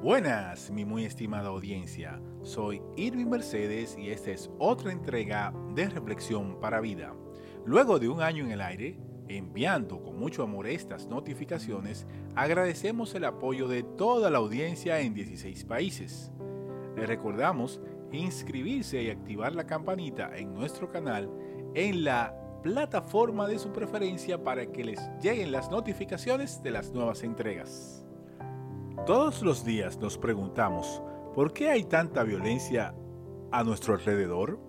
Buenas, mi muy estimada audiencia. Soy Irving Mercedes y esta es otra entrega de Reflexión para Vida. Luego de un año en el aire, enviando con mucho amor estas notificaciones, agradecemos el apoyo de toda la audiencia en 16 países. Les recordamos inscribirse y activar la campanita en nuestro canal en la plataforma de su preferencia para que les lleguen las notificaciones de las nuevas entregas. Todos los días nos preguntamos, ¿por qué hay tanta violencia a nuestro alrededor?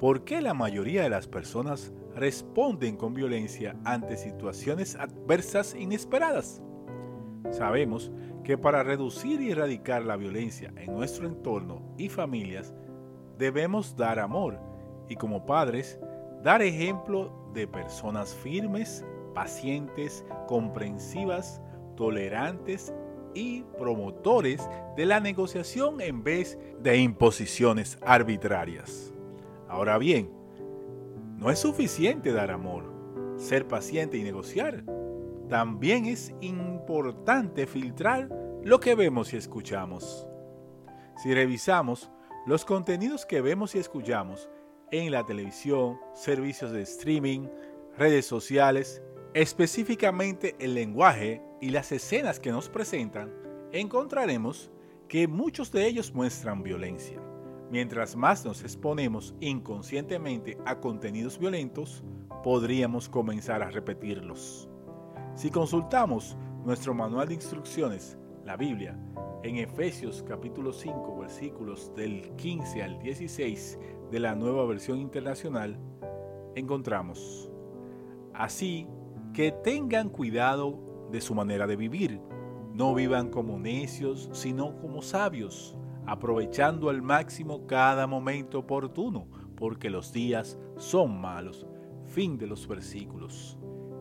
¿Por qué la mayoría de las personas responden con violencia ante situaciones adversas inesperadas? Sabemos que para reducir y erradicar la violencia en nuestro entorno y familias, debemos dar amor y como padres, dar ejemplo de personas firmes, pacientes, comprensivas, tolerantes y promotores de la negociación en vez de imposiciones arbitrarias. Ahora bien, no es suficiente dar amor, ser paciente y negociar. También es importante filtrar lo que vemos y escuchamos. Si revisamos los contenidos que vemos y escuchamos en la televisión, servicios de streaming, redes sociales, específicamente el lenguaje y las escenas que nos presentan, encontraremos que muchos de ellos muestran violencia. Mientras más nos exponemos inconscientemente a contenidos violentos, podríamos comenzar a repetirlos. Si consultamos nuestro manual de instrucciones, la Biblia, en Efesios capítulo 5 versículos del 15 al 16 de la nueva versión internacional, encontramos, así que tengan cuidado de su manera de vivir. No vivan como necios, sino como sabios, aprovechando al máximo cada momento oportuno, porque los días son malos. Fin de los versículos.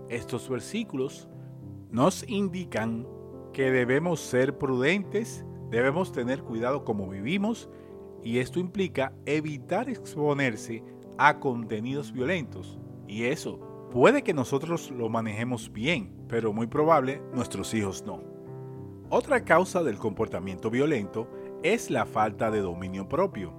Estos versículos nos indican que debemos ser prudentes, debemos tener cuidado como vivimos y esto implica evitar exponerse a contenidos violentos. Y eso puede que nosotros lo manejemos bien, pero muy probable nuestros hijos no. Otra causa del comportamiento violento es la falta de dominio propio,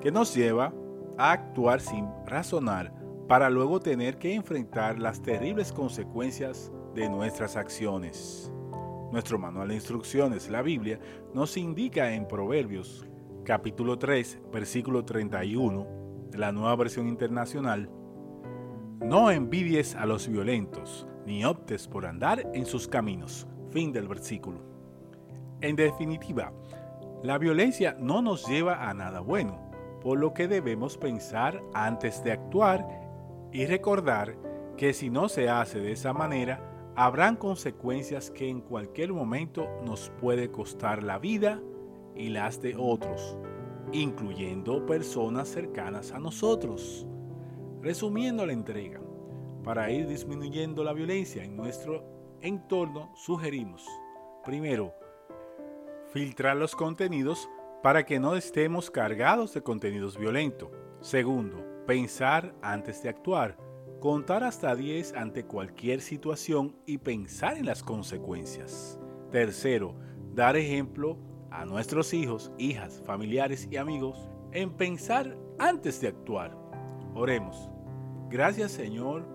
que nos lleva a actuar sin razonar para luego tener que enfrentar las terribles consecuencias de nuestras acciones. Nuestro manual de instrucciones, la Biblia, nos indica en Proverbios capítulo 3, versículo 31 de la nueva versión internacional, no envidies a los violentos, ni optes por andar en sus caminos. Fin del versículo. En definitiva, la violencia no nos lleva a nada bueno, por lo que debemos pensar antes de actuar y recordar que si no se hace de esa manera, habrán consecuencias que en cualquier momento nos puede costar la vida y las de otros, incluyendo personas cercanas a nosotros. Resumiendo la entrega, para ir disminuyendo la violencia en nuestro entorno, sugerimos, primero, filtrar los contenidos para que no estemos cargados de contenidos violentos. Segundo, pensar antes de actuar, contar hasta 10 ante cualquier situación y pensar en las consecuencias. Tercero, dar ejemplo a nuestros hijos, hijas, familiares y amigos en pensar antes de actuar. Oremos. Gracias Señor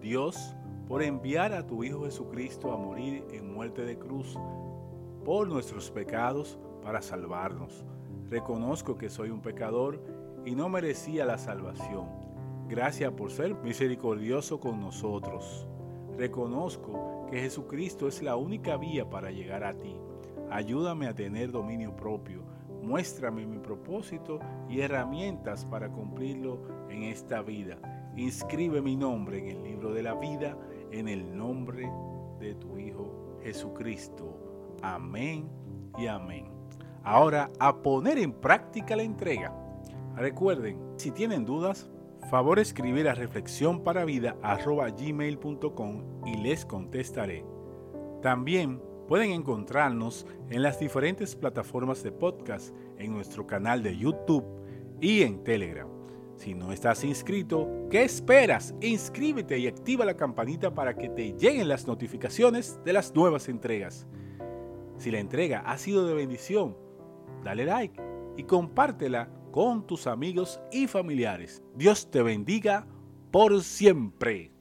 Dios por enviar a tu Hijo Jesucristo a morir en muerte de cruz por nuestros pecados para salvarnos. Reconozco que soy un pecador y no merecía la salvación. Gracias por ser misericordioso con nosotros. Reconozco que Jesucristo es la única vía para llegar a ti. Ayúdame a tener dominio propio. Muéstrame mi propósito y herramientas para cumplirlo en esta vida. Inscribe mi nombre en el libro de la vida en el nombre de tu Hijo Jesucristo. Amén y amén. Ahora a poner en práctica la entrega. Recuerden, si tienen dudas, favor escribir a reflexión y les contestaré. También Pueden encontrarnos en las diferentes plataformas de podcast, en nuestro canal de YouTube y en Telegram. Si no estás inscrito, ¿qué esperas? Inscríbete y activa la campanita para que te lleguen las notificaciones de las nuevas entregas. Si la entrega ha sido de bendición, dale like y compártela con tus amigos y familiares. Dios te bendiga por siempre.